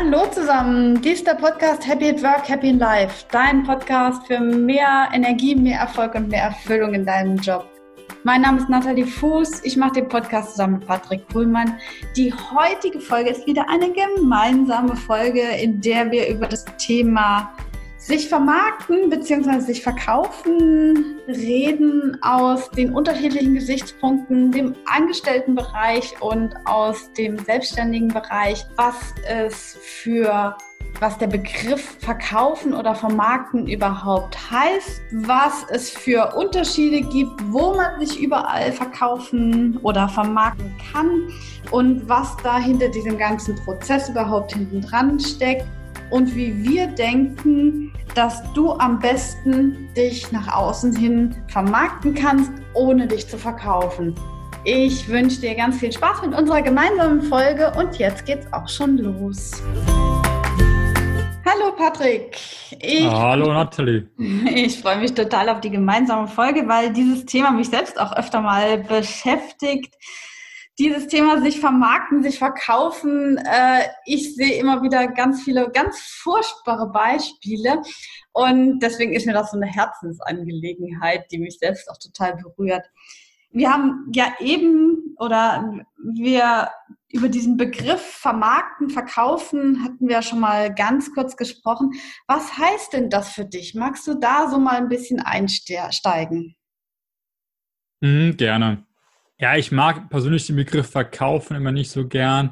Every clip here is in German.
Hallo zusammen, dies ist der Podcast Happy at Work, Happy in Life. Dein Podcast für mehr Energie, mehr Erfolg und mehr Erfüllung in deinem Job. Mein Name ist Nathalie Fuß, ich mache den Podcast zusammen mit Patrick Kuhlmann. Die heutige Folge ist wieder eine gemeinsame Folge, in der wir über das Thema sich vermarkten bzw. sich verkaufen, reden aus den unterschiedlichen Gesichtspunkten, dem Angestelltenbereich und aus dem selbstständigen Bereich, was es für was der Begriff verkaufen oder vermarkten überhaupt heißt, was es für Unterschiede gibt, wo man sich überall verkaufen oder vermarkten kann und was da hinter diesem ganzen Prozess überhaupt hinten dran steckt und wie wir denken, dass du am besten dich nach außen hin vermarkten kannst, ohne dich zu verkaufen. Ich wünsche dir ganz viel Spaß mit unserer gemeinsamen Folge und jetzt geht's auch schon los. Hallo Patrick. Ich, Hallo Nathalie. Ich freue mich total auf die gemeinsame Folge, weil dieses Thema mich selbst auch öfter mal beschäftigt dieses Thema sich vermarkten, sich verkaufen, äh, ich sehe immer wieder ganz viele, ganz furchtbare Beispiele. Und deswegen ist mir das so eine Herzensangelegenheit, die mich selbst auch total berührt. Wir haben ja eben oder wir über diesen Begriff vermarkten, verkaufen hatten wir ja schon mal ganz kurz gesprochen. Was heißt denn das für dich? Magst du da so mal ein bisschen einsteigen? Mhm, gerne. Ja, ich mag persönlich den Begriff verkaufen immer nicht so gern,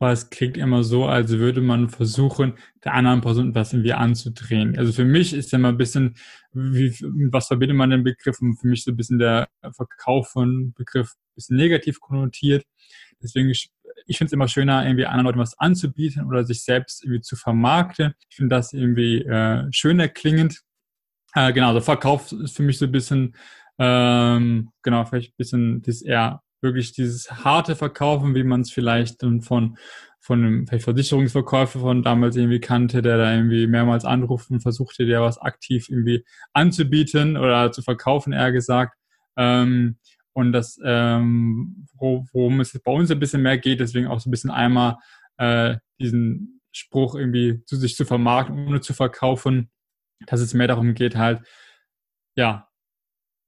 weil es klingt immer so, als würde man versuchen, der anderen Person etwas irgendwie anzudrehen. Also für mich ist ja immer ein bisschen, wie, was verbindet man den Begriff? Und für mich so ein bisschen der Verkaufen Begriff ein bisschen negativ konnotiert. Deswegen, ich, finde es immer schöner, irgendwie anderen Leuten was anzubieten oder sich selbst irgendwie zu vermarkten. Ich finde das irgendwie äh, schöner klingend. Äh, genau, also Verkauf ist für mich so ein bisschen ähm, genau, vielleicht ein bisschen das eher wirklich dieses harte Verkaufen, wie man es vielleicht von, von einem vielleicht Versicherungsverkäufer von damals irgendwie kannte, der da irgendwie mehrmals anruft und versuchte, dir was aktiv irgendwie anzubieten oder zu verkaufen, eher gesagt. Ähm, und das, ähm, worum es bei uns ein bisschen mehr geht, deswegen auch so ein bisschen einmal äh, diesen Spruch irgendwie zu sich zu vermarkten, ohne zu verkaufen, dass es mehr darum geht, halt, ja,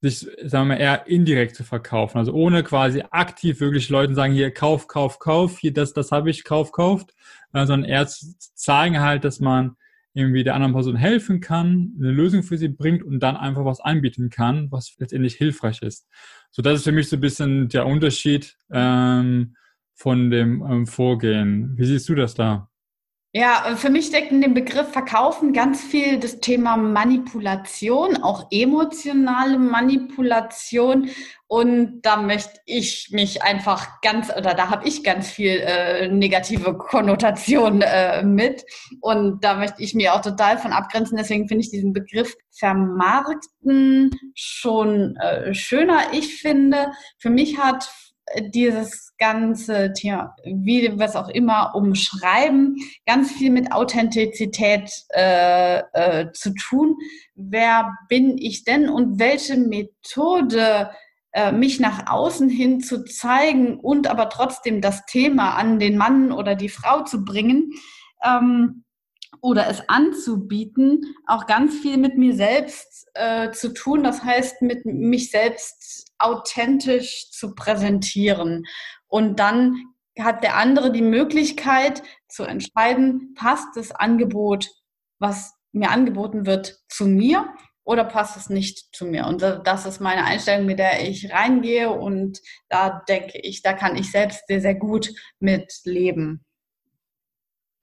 sich, sagen wir mal, eher indirekt zu verkaufen. Also ohne quasi aktiv wirklich Leuten sagen, hier, kauf, kauf, kauf, hier, das, das habe ich, kauf, kauft, äh, sondern eher zu zeigen halt, dass man irgendwie der anderen Person helfen kann, eine Lösung für sie bringt und dann einfach was anbieten kann, was letztendlich hilfreich ist. So, das ist für mich so ein bisschen der Unterschied ähm, von dem ähm, Vorgehen. Wie siehst du das da? Ja, für mich steckt in dem Begriff Verkaufen ganz viel das Thema Manipulation, auch emotionale Manipulation. Und da möchte ich mich einfach ganz, oder da habe ich ganz viel äh, negative Konnotation äh, mit. Und da möchte ich mir auch total von abgrenzen. Deswegen finde ich diesen Begriff vermarkten schon äh, schöner. Ich finde, für mich hat dieses ganze Thema, wie es auch immer umschreiben, ganz viel mit Authentizität äh, äh, zu tun. Wer bin ich denn und welche Methode äh, mich nach außen hin zu zeigen und aber trotzdem das Thema an den Mann oder die Frau zu bringen, ähm, oder es anzubieten, auch ganz viel mit mir selbst äh, zu tun. Das heißt, mit mich selbst authentisch zu präsentieren. Und dann hat der andere die Möglichkeit zu entscheiden, passt das Angebot, was mir angeboten wird, zu mir oder passt es nicht zu mir? Und das ist meine Einstellung, mit der ich reingehe und da denke ich, da kann ich selbst sehr, sehr gut mit leben.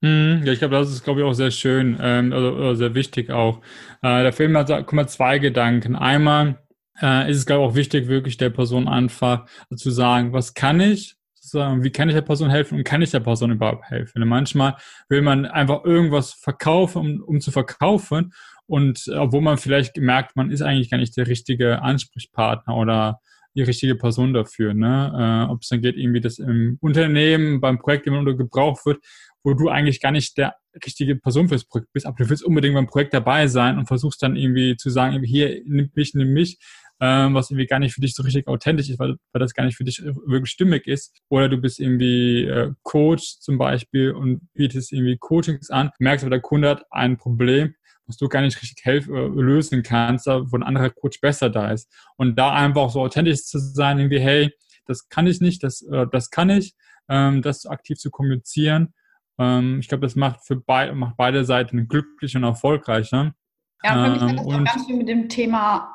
Hm, ja, ich glaube, das ist, glaube ich, auch sehr schön, ähm, also, sehr wichtig auch. Äh, der Film hat, mal, zwei Gedanken. Einmal äh, ist es, glaube ich, auch wichtig, wirklich der Person einfach zu sagen, was kann ich, wie kann ich der Person helfen und kann ich der Person überhaupt helfen? Und manchmal will man einfach irgendwas verkaufen, um, um zu verkaufen und obwohl man vielleicht merkt, man ist eigentlich gar nicht der richtige Ansprechpartner oder die richtige Person dafür. Ne? Äh, Ob es dann geht, irgendwie das im Unternehmen, beim Projekt immer gebraucht wird, wo du eigentlich gar nicht der richtige Person fürs Projekt bist, aber du willst unbedingt beim Projekt dabei sein und versuchst dann irgendwie zu sagen, hier, nimm mich, nimm mich. ähm, was irgendwie gar nicht für dich so richtig authentisch ist, weil, weil das gar nicht für dich wirklich stimmig ist. Oder du bist irgendwie äh, Coach zum Beispiel und bietest irgendwie Coachings an, merkst aber, der Kunde hat ein Problem, was du gar nicht richtig helfen, äh, lösen kannst, wo ein anderer Coach besser da ist. Und da einfach so authentisch zu sein, irgendwie, hey, das kann ich nicht, das, äh, das kann ich, ähm, das aktiv zu kommunizieren. Ähm, ich glaube, das macht für beide, macht beide Seiten glücklich und erfolgreich. Ne? Ja, für mich hat das ähm, auch ganz viel mit dem Thema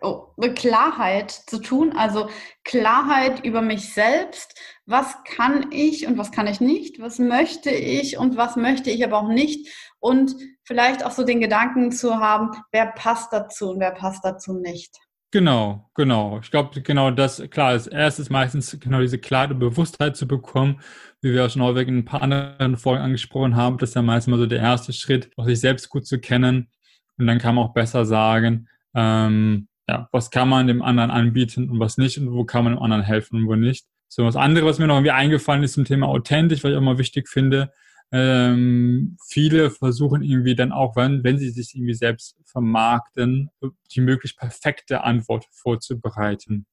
oh, Klarheit zu tun. Also Klarheit über mich selbst. Was kann ich und was kann ich nicht? Was möchte ich und was möchte ich aber auch nicht? Und vielleicht auch so den Gedanken zu haben, wer passt dazu und wer passt dazu nicht. Genau, genau. Ich glaube, genau das, klar, als erstes meistens genau diese klare Bewusstheit zu bekommen, wie wir auch schon in ein paar anderen Folgen angesprochen haben, das ist ja meistens mal so der erste Schritt, auch sich selbst gut zu kennen. Und dann kann man auch besser sagen, ähm, ja, was kann man dem anderen anbieten und was nicht und wo kann man dem anderen helfen und wo nicht. So, was andere, was mir noch irgendwie eingefallen ist zum Thema authentisch, was ich auch mal wichtig finde, ähm, viele versuchen irgendwie dann auch, wenn, wenn sie sich irgendwie selbst vermarkten, die möglichst perfekte Antwort vorzubereiten.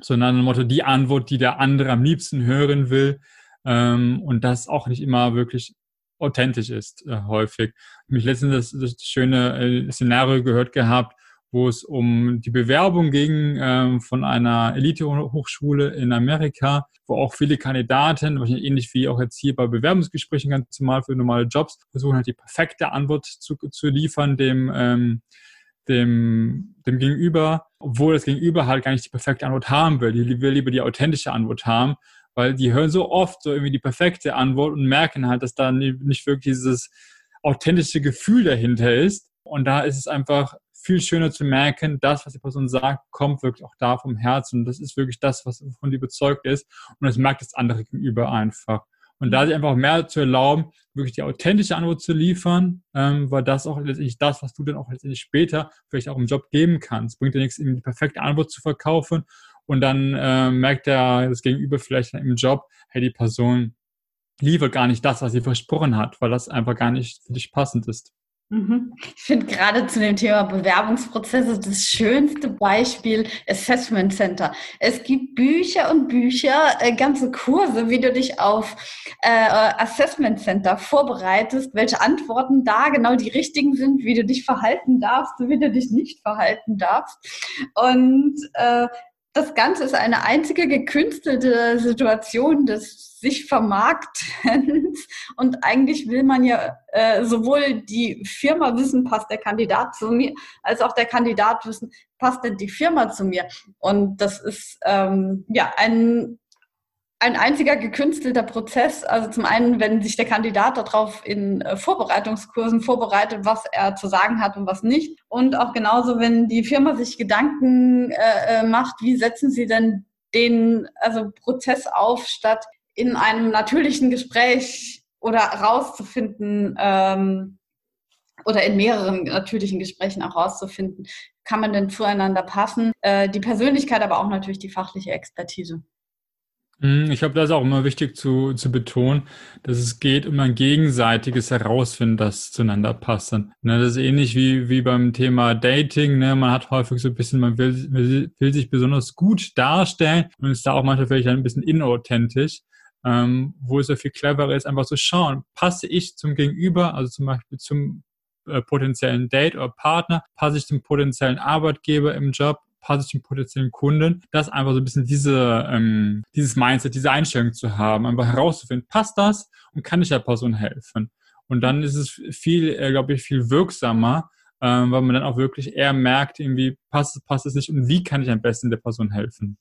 So nach dem Motto, die Antwort, die der andere am liebsten hören will, ähm, und das auch nicht immer wirklich authentisch ist, äh, häufig. Mich letztens das, das schöne äh, Szenario gehört gehabt, wo es um die Bewerbung ging ähm, von einer Elite-Hochschule in Amerika, wo auch viele Kandidaten, wahrscheinlich ähnlich wie auch jetzt hier bei Bewerbungsgesprächen ganz normal für normale Jobs, versuchen halt die perfekte Antwort zu, zu liefern dem, ähm, dem, dem Gegenüber, obwohl das Gegenüber halt gar nicht die perfekte Antwort haben will. Die will lieber die authentische Antwort haben, weil die hören so oft so irgendwie die perfekte Antwort und merken halt, dass da nicht wirklich dieses authentische Gefühl dahinter ist. Und da ist es einfach viel schöner zu merken, das, was die Person sagt, kommt wirklich auch da vom Herzen. Und das ist wirklich das, was von dir überzeugt ist. Und das merkt das andere gegenüber einfach. Und da sich einfach mehr zu erlauben, wirklich die authentische Antwort zu liefern, ähm, weil das auch letztendlich das, was du dann auch letztendlich später vielleicht auch im Job geben kannst. Bringt dir nichts, die perfekte Antwort zu verkaufen und dann äh, merkt der das Gegenüber vielleicht im Job, hey, die Person liefert gar nicht das, was sie versprochen hat, weil das einfach gar nicht für dich passend ist. Mhm. Ich finde gerade zu dem Thema Bewerbungsprozesse das schönste Beispiel Assessment Center. Es gibt Bücher und Bücher, äh, ganze Kurse, wie du dich auf äh, Assessment Center vorbereitest, welche Antworten da genau die richtigen sind, wie du dich verhalten darfst wie du dich nicht verhalten darfst. Und äh, das Ganze ist eine einzige gekünstelte Situation des sich Vermarktens. Und eigentlich will man ja äh, sowohl die Firma wissen, passt der Kandidat zu mir, als auch der Kandidat wissen, passt denn die Firma zu mir. Und das ist ähm, ja ein ein einziger gekünstelter Prozess. Also zum einen, wenn sich der Kandidat darauf in äh, Vorbereitungskursen vorbereitet, was er zu sagen hat und was nicht. Und auch genauso, wenn die Firma sich Gedanken äh, äh macht, wie setzen sie denn den also Prozess auf, statt in einem natürlichen Gespräch oder rauszufinden ähm, oder in mehreren natürlichen Gesprächen auch rauszufinden, kann man denn zueinander passen. Äh, die Persönlichkeit, aber auch natürlich die fachliche Expertise. Hm, ich glaube, das ist auch immer wichtig zu, zu betonen, dass es geht um ein gegenseitiges Herausfinden, das zueinander passt. Ne, das ist ähnlich wie, wie beim Thema Dating. Ne? Man hat häufig so ein bisschen, man will, will, sich besonders gut darstellen und ist da auch manchmal vielleicht ein bisschen inauthentisch. Ähm, wo es ja viel cleverer ist, einfach zu schauen, passe ich zum Gegenüber, also zum Beispiel zum äh, potenziellen Date oder Partner, passe ich zum potenziellen Arbeitgeber im Job den potenziellen Kunden, das einfach so ein bisschen diese, ähm, dieses Mindset, diese Einstellung zu haben, einfach herauszufinden, passt das und kann ich der Person helfen? Und dann ist es viel, äh, glaube ich, viel wirksamer, ähm, weil man dann auch wirklich eher merkt, irgendwie passt, passt es nicht und wie kann ich am besten der Person helfen.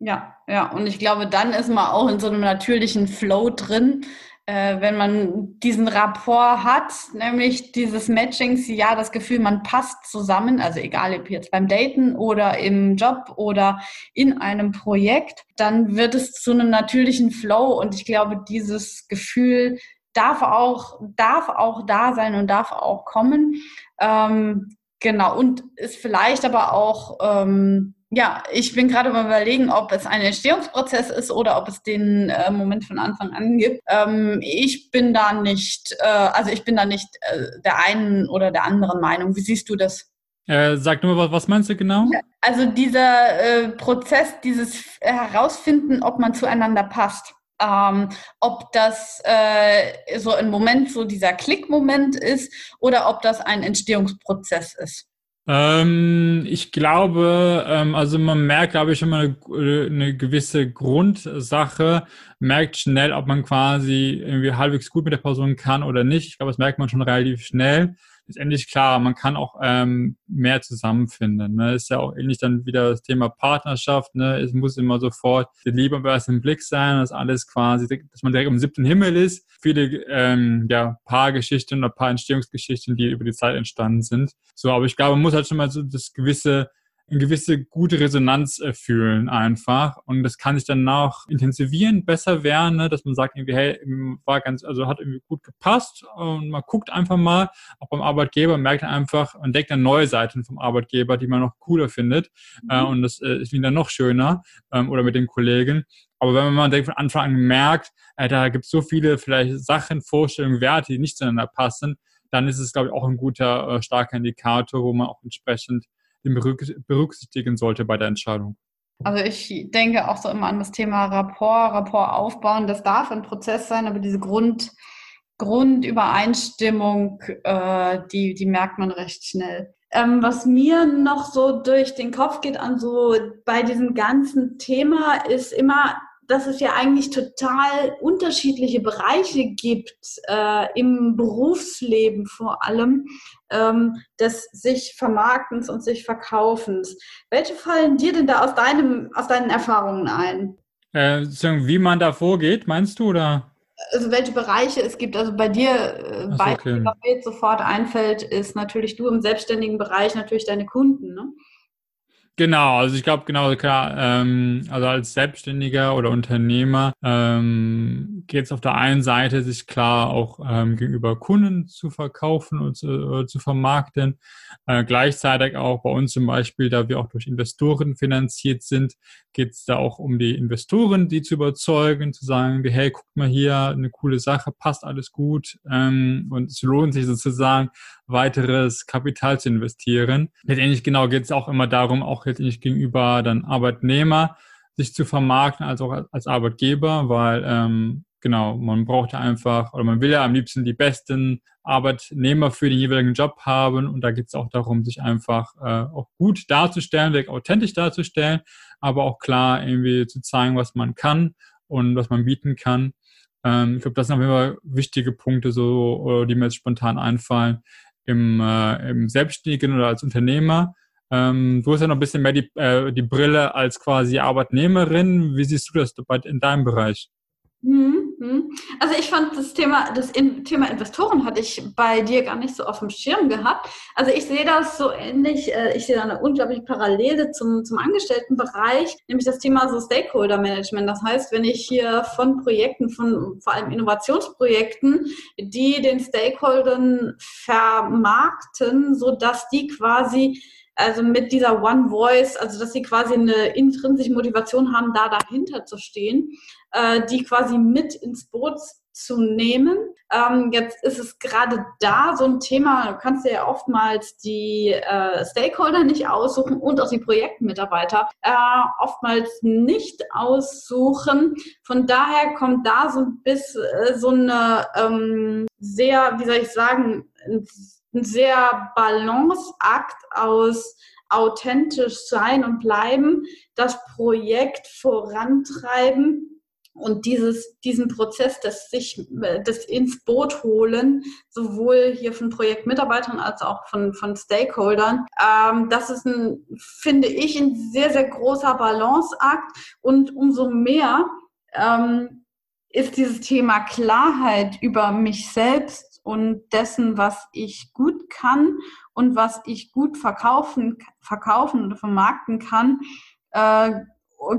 Ja, ja, und ich glaube, dann ist man auch in so einem natürlichen Flow drin, äh, wenn man diesen Rapport hat, nämlich dieses Matching, ja, das Gefühl, man passt zusammen, also egal ob jetzt beim Daten oder im Job oder in einem Projekt, dann wird es zu einem natürlichen Flow und ich glaube, dieses Gefühl darf auch, darf auch da sein und darf auch kommen. Ähm, genau, und ist vielleicht aber auch, ähm, ja, ich bin gerade mal überlegen, ob es ein Entstehungsprozess ist oder ob es den äh, Moment von Anfang an gibt. Ähm, ich bin da nicht, äh, also ich bin da nicht äh, der einen oder der anderen Meinung. Wie siehst du das? Äh, sag nur was meinst du genau? Also dieser äh, Prozess, dieses Herausfinden, ob man zueinander passt. Ähm, ob das äh, so ein Moment, so dieser Klickmoment ist oder ob das ein Entstehungsprozess ist. Ähm, ich glaube, ähm, also man merkt, glaube ich, mal eine, eine, gewisse Grundsache, merkt schnell, ob man quasi irgendwie halbwegs gut mit der Person kann oder nicht. Ich glaube, das merkt man schon relativ schnell letztendlich klar, man kann auch ähm, mehr zusammenfinden. Ne? Ist ja auch ähnlich dann wieder das Thema Partnerschaft. Ne? Es muss immer sofort die Liebe am ersten Blick sein, dass alles quasi, dass man direkt im siebten Himmel ist. Viele ähm, ja, Paargeschichten oder Paarentstehungsgeschichten, die über die Zeit entstanden sind. So, aber ich glaube, man muss halt schon mal so das gewisse eine gewisse gute Resonanz äh, fühlen einfach. Und das kann sich dann auch intensivieren, besser werden, ne? dass man sagt irgendwie, hey, war ganz, also hat irgendwie gut gepasst und man guckt einfach mal, auch beim Arbeitgeber, merkt einfach, entdeckt dann neue Seiten vom Arbeitgeber, die man noch cooler findet. Mhm. Äh, und das äh, ist wieder noch schöner ähm, oder mit den Kollegen. Aber wenn man direkt von Anfang an merkt, äh, da gibt es so viele vielleicht Sachen, Vorstellungen, Werte, die nicht zueinander passen, dann ist es, glaube ich, auch ein guter, äh, starker Indikator, wo man auch entsprechend berücksichtigen sollte bei der Entscheidung? Also ich denke auch so immer an das Thema Rapport, Rapport aufbauen. Das darf ein Prozess sein, aber diese Grund, Grundübereinstimmung, äh, die, die merkt man recht schnell. Ähm, was mir noch so durch den Kopf geht an so bei diesem ganzen Thema ist immer dass es ja eigentlich total unterschiedliche Bereiche gibt äh, im Berufsleben vor allem ähm, des sich Vermarktens und sich Verkaufens. Welche fallen dir denn da aus, deinem, aus deinen Erfahrungen ein? Äh, wie man da vorgeht, meinst du, oder? Also welche Bereiche es gibt. Also bei dir, äh, so, okay. was mir jetzt sofort einfällt, ist natürlich du im selbstständigen Bereich natürlich deine Kunden. Ne? Genau, also ich glaube genau klar, ähm, also als Selbstständiger oder Unternehmer ähm, geht es auf der einen Seite sich klar auch ähm, gegenüber Kunden zu verkaufen und zu, äh, zu vermarkten. Äh, gleichzeitig auch bei uns zum Beispiel, da wir auch durch Investoren finanziert sind, geht es da auch um die Investoren, die zu überzeugen, zu sagen, hey, guck mal hier, eine coole Sache, passt alles gut ähm, und es lohnt sich sozusagen weiteres Kapital zu investieren. Letztendlich genau geht es auch immer darum, auch letztendlich gegenüber dann Arbeitnehmer sich zu vermarkten, als auch als Arbeitgeber, weil ähm, genau, man braucht ja einfach oder man will ja am liebsten die besten Arbeitnehmer für den jeweiligen Job haben und da geht es auch darum, sich einfach äh, auch gut darzustellen, wirklich authentisch darzustellen, aber auch klar irgendwie zu zeigen, was man kann und was man bieten kann. Ähm, ich glaube, das sind auf jeden Fall wichtige Punkte, so, die mir jetzt spontan einfallen, im, äh, im Selbstständigen oder als Unternehmer. Ähm, du hast ja noch ein bisschen mehr die, äh, die Brille als quasi Arbeitnehmerin. Wie siehst du das in deinem Bereich? Mhm, mhm. Also ich fand das Thema, das Thema Investoren hatte ich bei dir gar nicht so auf dem Schirm gehabt. Also ich sehe das so ähnlich, äh, ich sehe da eine unglaubliche Parallele zum, zum Angestelltenbereich, nämlich das Thema so Stakeholder Management. Das heißt, wenn ich hier von Projekten, von vor allem Innovationsprojekten, die den Stakeholdern vermarkten, so dass die quasi also mit dieser One Voice, also dass sie quasi eine intrinsische Motivation haben, da dahinter zu stehen, äh, die quasi mit ins Boot zu nehmen. Ähm, jetzt ist es gerade da so ein Thema, du kannst ja oftmals die äh, Stakeholder nicht aussuchen und auch die Projektmitarbeiter äh, oftmals nicht aussuchen. Von daher kommt da so ein bisschen äh, so eine ähm, sehr, wie soll ich sagen, ein sehr Balanceakt aus authentisch sein und bleiben, das Projekt vorantreiben und dieses, diesen Prozess des sich, des ins Boot holen, sowohl hier von Projektmitarbeitern als auch von, von Stakeholdern, ähm, das ist ein, finde ich, ein sehr, sehr großer Balanceakt. Und umso mehr ähm, ist dieses Thema Klarheit über mich selbst und dessen, was ich gut kann und was ich gut verkaufen, verkaufen oder vermarkten kann, äh,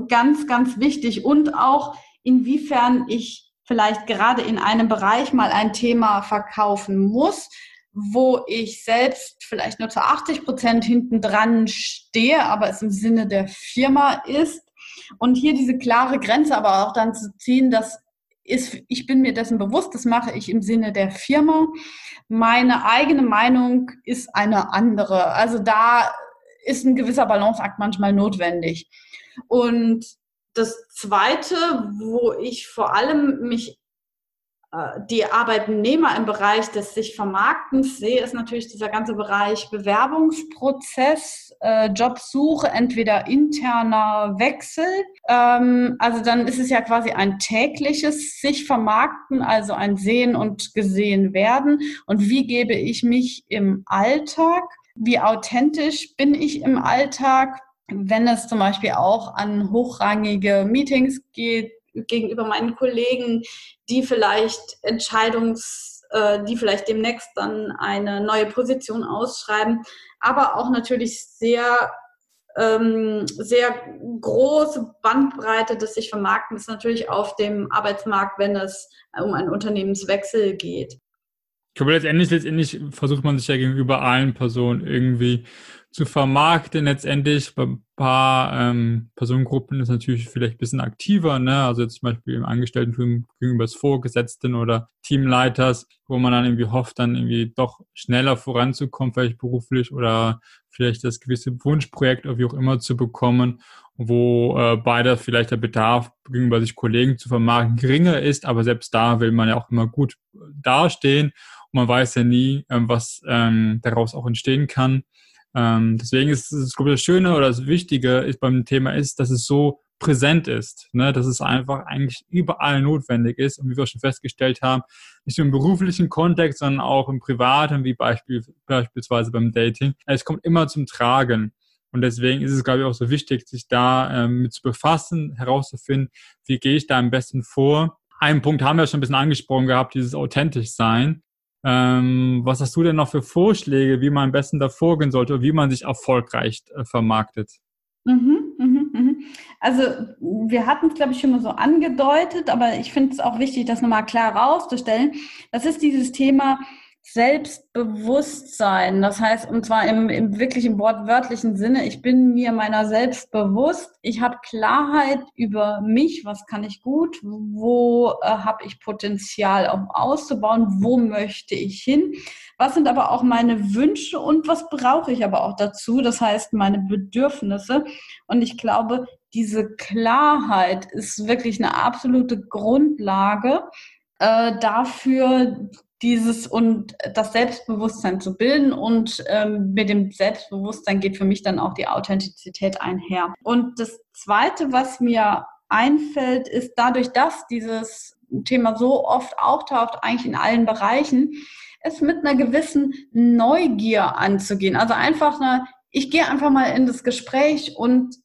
ganz, ganz wichtig. Und auch inwiefern ich vielleicht gerade in einem Bereich mal ein Thema verkaufen muss, wo ich selbst vielleicht nur zu 80 Prozent hinten dran stehe, aber es im Sinne der Firma ist. Und hier diese klare Grenze aber auch dann zu ziehen, dass ist, ich bin mir dessen bewusst, das mache ich im Sinne der Firma. Meine eigene Meinung ist eine andere. Also da ist ein gewisser Balanceakt manchmal notwendig. Und das Zweite, wo ich vor allem mich äh, die Arbeitnehmer im Bereich des sich Vermarktens sehe, ist natürlich dieser ganze Bereich Bewerbungsprozess, äh, Jobsuche, entweder interner Wechsel. Ähm, also dann ist es ja quasi ein tägliches sich vermarkten, also ein Sehen und gesehen werden. Und wie gebe ich mich im Alltag? Wie authentisch bin ich im Alltag? Wenn es zum Beispiel auch an hochrangige Meetings geht, gegenüber meinen Kollegen, die vielleicht Entscheidungs, äh, die vielleicht demnächst dann eine neue Position ausschreiben, aber auch natürlich sehr ähm, sehr große Bandbreite des sich vermarkten ist natürlich auf dem Arbeitsmarkt, wenn es um einen Unternehmenswechsel geht. Ich glaube, letztendlich, letztendlich versucht man sich ja gegenüber allen Personen irgendwie zu vermarkten. Letztendlich bei ein paar ähm, Personengruppen ist natürlich vielleicht ein bisschen aktiver, ne? Also jetzt zum Beispiel im Angestellten gegenüber des Vorgesetzten oder Teamleiters, wo man dann irgendwie hofft, dann irgendwie doch schneller voranzukommen, vielleicht beruflich oder vielleicht das gewisse Wunschprojekt oder wie auch immer zu bekommen, wo äh, beide vielleicht der Bedarf gegenüber sich Kollegen zu vermarkten geringer ist, aber selbst da will man ja auch immer gut dastehen und man weiß ja nie, ähm, was ähm, daraus auch entstehen kann. Ähm, deswegen ist es, glaube ich, das Schöne oder das Wichtige ist beim Thema ist, dass es so präsent ist, ne? dass es einfach eigentlich überall notwendig ist und wie wir schon festgestellt haben, nicht nur im beruflichen Kontext, sondern auch im privaten, wie Beispiel, beispielsweise beim Dating. Es kommt immer zum Tragen. Und deswegen ist es, glaube ich, auch so wichtig, sich da ähm, mit zu befassen, herauszufinden, wie gehe ich da am besten vor. Einen Punkt haben wir schon ein bisschen angesprochen gehabt, dieses authentisch sein. Ähm, was hast du denn noch für Vorschläge, wie man am besten da vorgehen sollte, wie man sich erfolgreich äh, vermarktet? Mhm, mhm, mhm. Also wir hatten es, glaube ich, schon mal so angedeutet, aber ich finde es auch wichtig, das nochmal klar rauszustellen. Das ist dieses Thema, Selbstbewusstsein. Das heißt, und zwar im, im wirklich wortwörtlichen Sinne, ich bin mir meiner selbst bewusst. Ich habe Klarheit über mich, was kann ich gut, wo äh, habe ich Potenzial, um auszubauen, wo möchte ich hin, was sind aber auch meine Wünsche und was brauche ich aber auch dazu, das heißt meine Bedürfnisse. Und ich glaube, diese Klarheit ist wirklich eine absolute Grundlage äh, dafür, dieses und das Selbstbewusstsein zu bilden und ähm, mit dem Selbstbewusstsein geht für mich dann auch die Authentizität einher. Und das Zweite, was mir einfällt, ist dadurch, dass dieses Thema so oft auftaucht, eigentlich in allen Bereichen, es mit einer gewissen Neugier anzugehen. Also einfach eine, ich gehe einfach mal in das Gespräch und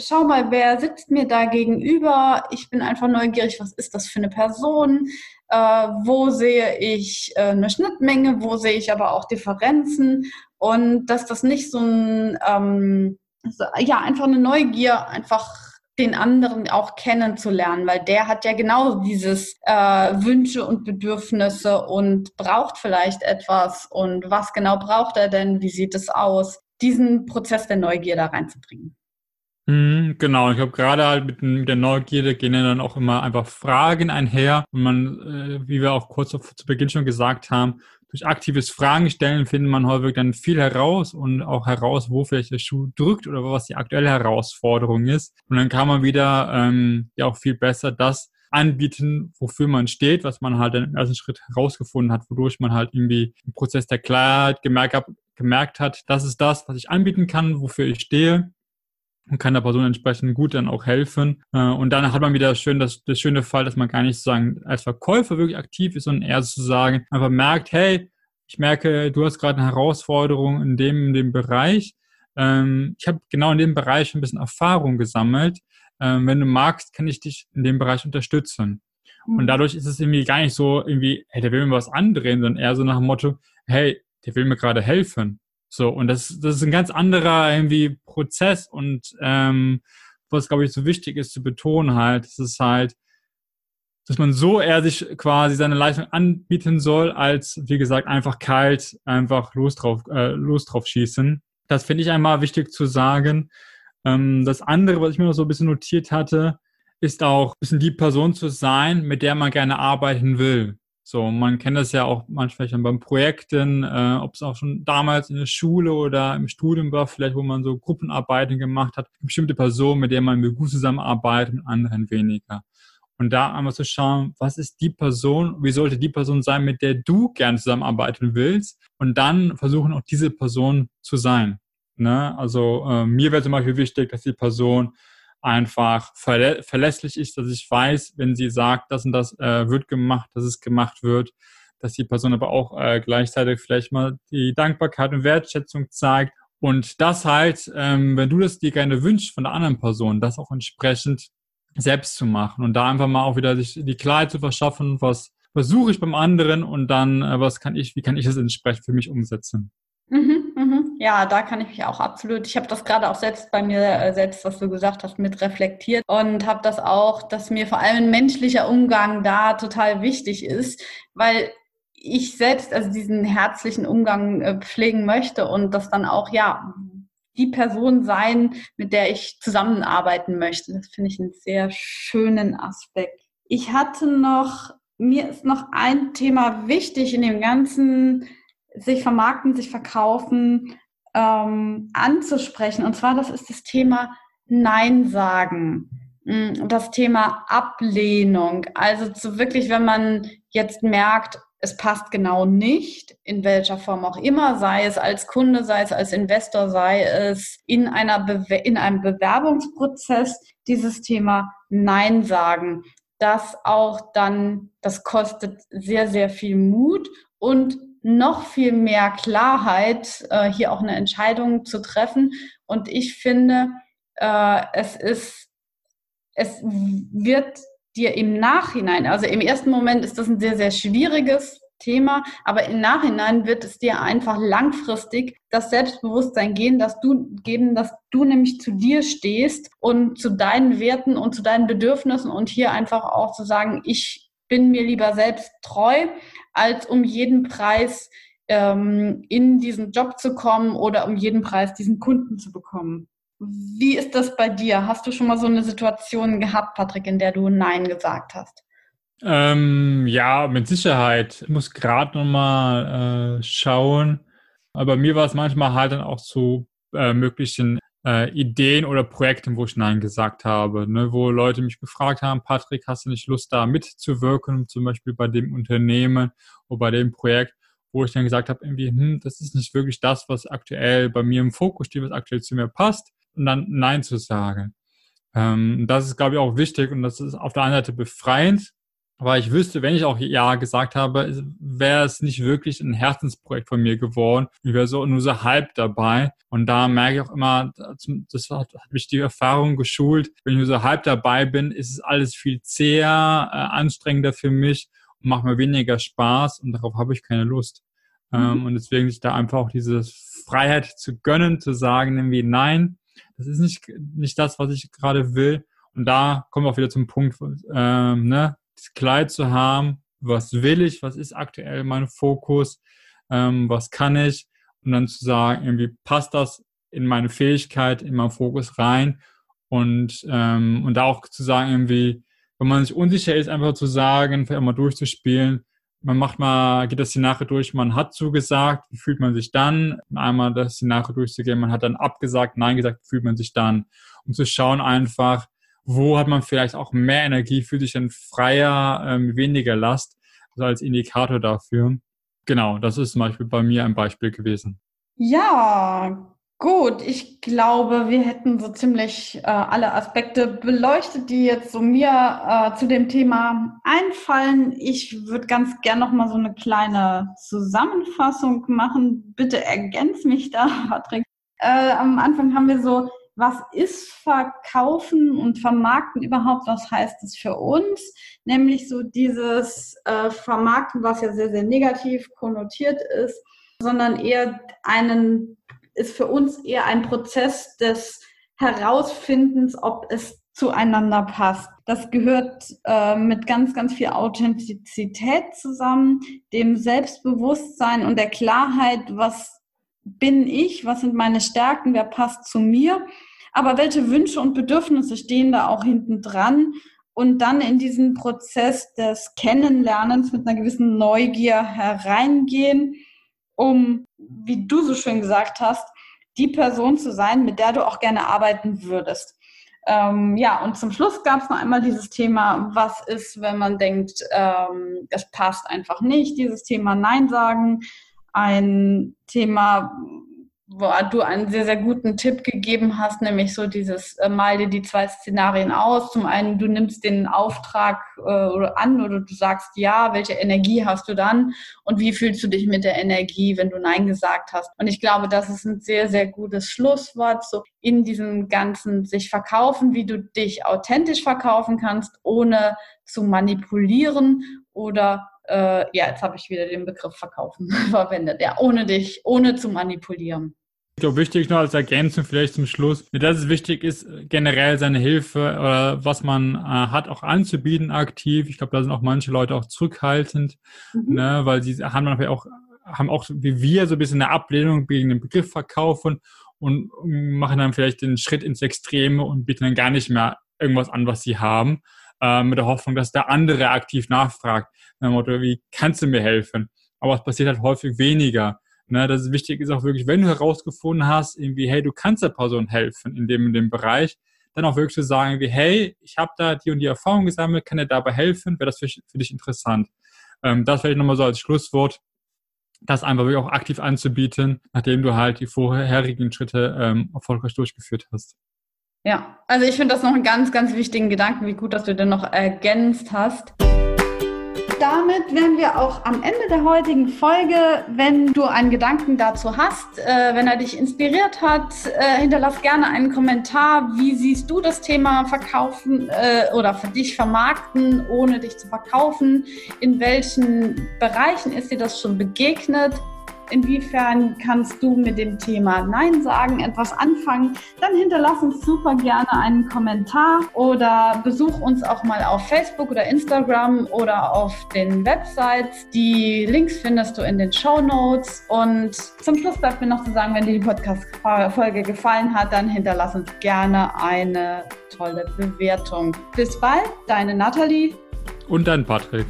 schau mal, wer sitzt mir da gegenüber? Ich bin einfach neugierig, was ist das für eine Person? Äh, wo sehe ich äh, eine Schnittmenge? Wo sehe ich aber auch Differenzen? Und dass das nicht so ein, ähm, so, ja, einfach eine Neugier, einfach den anderen auch kennenzulernen, weil der hat ja genau dieses äh, Wünsche und Bedürfnisse und braucht vielleicht etwas und was genau braucht er denn, wie sieht es aus, diesen Prozess der Neugier da reinzubringen. Mhm, genau, ich glaube, gerade halt mit, mit, der Neugierde gehen ja dann auch immer einfach Fragen einher. Und man, äh, wie wir auch kurz auf, zu Beginn schon gesagt haben, durch aktives Fragen stellen findet man häufig dann viel heraus und auch heraus, wo vielleicht der Schuh drückt oder was die aktuelle Herausforderung ist. Und dann kann man wieder ähm, ja auch viel besser das anbieten, wofür man steht, was man halt im ersten Schritt herausgefunden hat, wodurch man halt irgendwie im Prozess der Klarheit gemerkt, hat, gemerkt hat, das ist das, was ich anbieten kann, wofür ich stehe und kann der Person entsprechend gut dann auch helfen. Äh, und dann hat man wieder schön das, das schöne Fall, dass man gar nicht sozusagen als Verkäufer wirklich aktiv ist, sondern eher sozusagen einfach merkt, hey, ich merke, du hast gerade eine Herausforderung in dem, in dem Bereich. Ähm, ich habe genau in dem Bereich ein bisschen Erfahrung gesammelt. Ähm, wenn du magst, kann ich dich in dem Bereich unterstützen. Und mhm. dadurch ist es irgendwie gar nicht so irgendwie, hey, der will mir was andrehen, sondern eher so nach dem Motto, hey, der will mir gerade helfen. So, und das, das ist ein ganz anderer irgendwie Prozess und ähm, was, glaube ich, so wichtig ist zu betonen halt, ist halt, dass man so eher sich quasi seine Leistung anbieten soll, als, wie gesagt, einfach kalt, einfach los drauf, äh, los drauf schießen. Das finde ich einmal wichtig zu sagen. Ähm, das andere, was ich mir noch so ein bisschen notiert hatte, ist auch ein bisschen die Person zu sein, mit der man gerne arbeiten will. So, man kennt das ja auch manchmal schon beim Projekten, äh, ob es auch schon damals in der Schule oder im Studium war, vielleicht wo man so Gruppenarbeiten gemacht hat, bestimmte Personen, mit denen man gut zusammenarbeitet, mit anderen weniger. Und da einmal zu schauen, was ist die Person, wie sollte die Person sein, mit der du gerne zusammenarbeiten willst und dann versuchen auch diese Person zu sein. Ne? Also äh, mir wäre zum Beispiel wichtig, dass die Person einfach verlä verlässlich ist, dass ich weiß, wenn sie sagt, das und das äh, wird gemacht, dass es gemacht wird, dass die Person aber auch äh, gleichzeitig vielleicht mal die Dankbarkeit und Wertschätzung zeigt. Und das halt, ähm, wenn du das dir gerne wünschst von der anderen Person, das auch entsprechend selbst zu machen und da einfach mal auch wieder sich die Klarheit zu verschaffen, was versuche ich beim anderen und dann, äh, was kann ich, wie kann ich das entsprechend für mich umsetzen. Mhm, mhm. Ja, da kann ich mich auch absolut. Ich habe das gerade auch selbst bei mir äh, selbst, was du gesagt hast, mit reflektiert und habe das auch, dass mir vor allem ein menschlicher Umgang da total wichtig ist, weil ich selbst also diesen herzlichen Umgang äh, pflegen möchte und das dann auch ja die Person sein, mit der ich zusammenarbeiten möchte. Das finde ich einen sehr schönen Aspekt. Ich hatte noch, mir ist noch ein Thema wichtig in dem ganzen sich vermarkten, sich verkaufen, ähm, anzusprechen. Und zwar, das ist das Thema Nein sagen. Mm, das Thema Ablehnung. Also zu wirklich, wenn man jetzt merkt, es passt genau nicht, in welcher Form auch immer, sei es als Kunde, sei es als Investor, sei es in, einer Bewe in einem Bewerbungsprozess, dieses Thema Nein sagen. Das auch dann, das kostet sehr, sehr viel Mut und noch viel mehr Klarheit, äh, hier auch eine Entscheidung zu treffen. Und ich finde, äh, es ist, es wird dir im Nachhinein, also im ersten Moment ist das ein sehr, sehr schwieriges Thema, aber im Nachhinein wird es dir einfach langfristig das Selbstbewusstsein gehen, dass du geben, dass du nämlich zu dir stehst und zu deinen Werten und zu deinen Bedürfnissen und hier einfach auch zu sagen, ich bin mir lieber selbst treu, als um jeden Preis ähm, in diesen Job zu kommen oder um jeden Preis diesen Kunden zu bekommen. Wie ist das bei dir? Hast du schon mal so eine Situation gehabt, Patrick, in der du Nein gesagt hast? Ähm, ja, mit Sicherheit. Ich muss gerade noch mal äh, schauen. Aber mir war es manchmal halt dann auch zu äh, möglichen äh, Ideen oder Projekten, wo ich Nein gesagt habe, ne, wo Leute mich gefragt haben, Patrick, hast du nicht Lust da mitzuwirken, zum Beispiel bei dem Unternehmen oder bei dem Projekt, wo ich dann gesagt habe, irgendwie, hm, das ist nicht wirklich das, was aktuell bei mir im Fokus steht, was aktuell zu mir passt, und dann Nein zu sagen. Ähm, das ist, glaube ich, auch wichtig und das ist auf der einen Seite befreiend, aber ich wüsste, wenn ich auch Ja gesagt habe, wäre es nicht wirklich ein Herzensprojekt von mir geworden. Ich wäre so nur so halb dabei. Und da merke ich auch immer, das hat, hat mich die Erfahrung geschult. Wenn ich nur so halb dabei bin, ist es alles viel zäher, äh, anstrengender für mich und macht mir weniger Spaß und darauf habe ich keine Lust. Mhm. Ähm, und deswegen sich da einfach auch diese Freiheit zu gönnen, zu sagen, irgendwie nein, das ist nicht, nicht das, was ich gerade will. Und da kommen wir auch wieder zum Punkt, ähm, ne, Kleid zu haben, was will ich, was ist aktuell mein Fokus, ähm, was kann ich? Und dann zu sagen, irgendwie passt das in meine Fähigkeit, in meinen Fokus rein? Und, ähm, und da auch zu sagen, irgendwie, wenn man sich unsicher ist, einfach zu sagen, vielleicht mal durchzuspielen, man macht mal, geht das Szenario durch, man hat zugesagt, wie fühlt man sich dann? Einmal das Szenario durchzugehen, man hat dann abgesagt, nein gesagt, wie fühlt man sich dann? Um zu schauen einfach, wo hat man vielleicht auch mehr Energie, fühlt sich dann freier, ähm, weniger Last, also als Indikator dafür. Genau, das ist zum Beispiel bei mir ein Beispiel gewesen. Ja, gut. Ich glaube, wir hätten so ziemlich äh, alle Aspekte beleuchtet, die jetzt so mir äh, zu dem Thema einfallen. Ich würde ganz gern noch mal so eine kleine Zusammenfassung machen. Bitte ergänz mich da, Patrick. Äh, am Anfang haben wir so was ist Verkaufen und Vermarkten überhaupt, was heißt es für uns? Nämlich so dieses äh, Vermarkten, was ja sehr, sehr negativ konnotiert ist, sondern eher einen, ist für uns eher ein Prozess des Herausfindens, ob es zueinander passt. Das gehört äh, mit ganz, ganz viel Authentizität zusammen, dem Selbstbewusstsein und der Klarheit, was bin ich, was sind meine Stärken, wer passt zu mir aber welche Wünsche und Bedürfnisse stehen da auch hinten dran? Und dann in diesen Prozess des Kennenlernens mit einer gewissen Neugier hereingehen, um, wie du so schön gesagt hast, die Person zu sein, mit der du auch gerne arbeiten würdest. Ähm, ja, und zum Schluss gab es noch einmal dieses Thema, was ist, wenn man denkt, ähm, das passt einfach nicht, dieses Thema Nein sagen. Ein Thema, wo du einen sehr, sehr guten Tipp gegeben hast, nämlich so dieses, äh, mal dir die zwei Szenarien aus. Zum einen, du nimmst den Auftrag äh, an oder du sagst ja, welche Energie hast du dann und wie fühlst du dich mit der Energie, wenn du Nein gesagt hast. Und ich glaube, das ist ein sehr, sehr gutes Schlusswort, so in diesem ganzen sich verkaufen, wie du dich authentisch verkaufen kannst, ohne zu manipulieren oder äh, ja, jetzt habe ich wieder den Begriff verkaufen verwendet, ja, ohne dich, ohne zu manipulieren. Ich glaube, wichtig noch als Ergänzung vielleicht zum Schluss, dass es wichtig ist, generell seine Hilfe oder was man äh, hat, auch anzubieten aktiv. Ich glaube, da sind auch manche Leute auch zurückhaltend, mhm. ne, weil sie haben dann auch, haben auch wie wir so ein bisschen eine Ablehnung gegen den Begriff verkaufen und machen dann vielleicht den Schritt ins Extreme und bieten dann gar nicht mehr irgendwas an, was sie haben, äh, mit der Hoffnung, dass der andere aktiv nachfragt. Motto, wie kannst du mir helfen? Aber es passiert halt häufig weniger. Ne, das ist wichtig ist auch wirklich, wenn du herausgefunden hast, irgendwie, hey, du kannst der Person helfen in dem, in dem Bereich, dann auch wirklich zu sagen, wie, hey, ich habe da die und die Erfahrung gesammelt, kann dir dabei helfen, wäre das für, für dich interessant. Ähm, das vielleicht nochmal so als Schlusswort, das einfach wirklich auch aktiv anzubieten, nachdem du halt die vorherigen Schritte ähm, erfolgreich durchgeführt hast. Ja, also ich finde das noch einen ganz, ganz wichtigen Gedanken, wie gut, dass du den noch ergänzt hast damit wären wir auch am Ende der heutigen Folge. Wenn du einen Gedanken dazu hast, äh, wenn er dich inspiriert hat, äh, hinterlass gerne einen Kommentar. Wie siehst du das Thema Verkaufen äh, oder für dich vermarkten, ohne dich zu verkaufen? In welchen Bereichen ist dir das schon begegnet? Inwiefern kannst du mit dem Thema Nein sagen etwas anfangen? Dann hinterlass uns super gerne einen Kommentar oder besuch uns auch mal auf Facebook oder Instagram oder auf den Websites. Die Links findest du in den Show Notes. Und zum Schluss bleibt mir noch zu sagen, wenn dir die Podcast-Folge gefallen hat, dann hinterlass uns gerne eine tolle Bewertung. Bis bald, deine Nathalie. Und dein Patrick.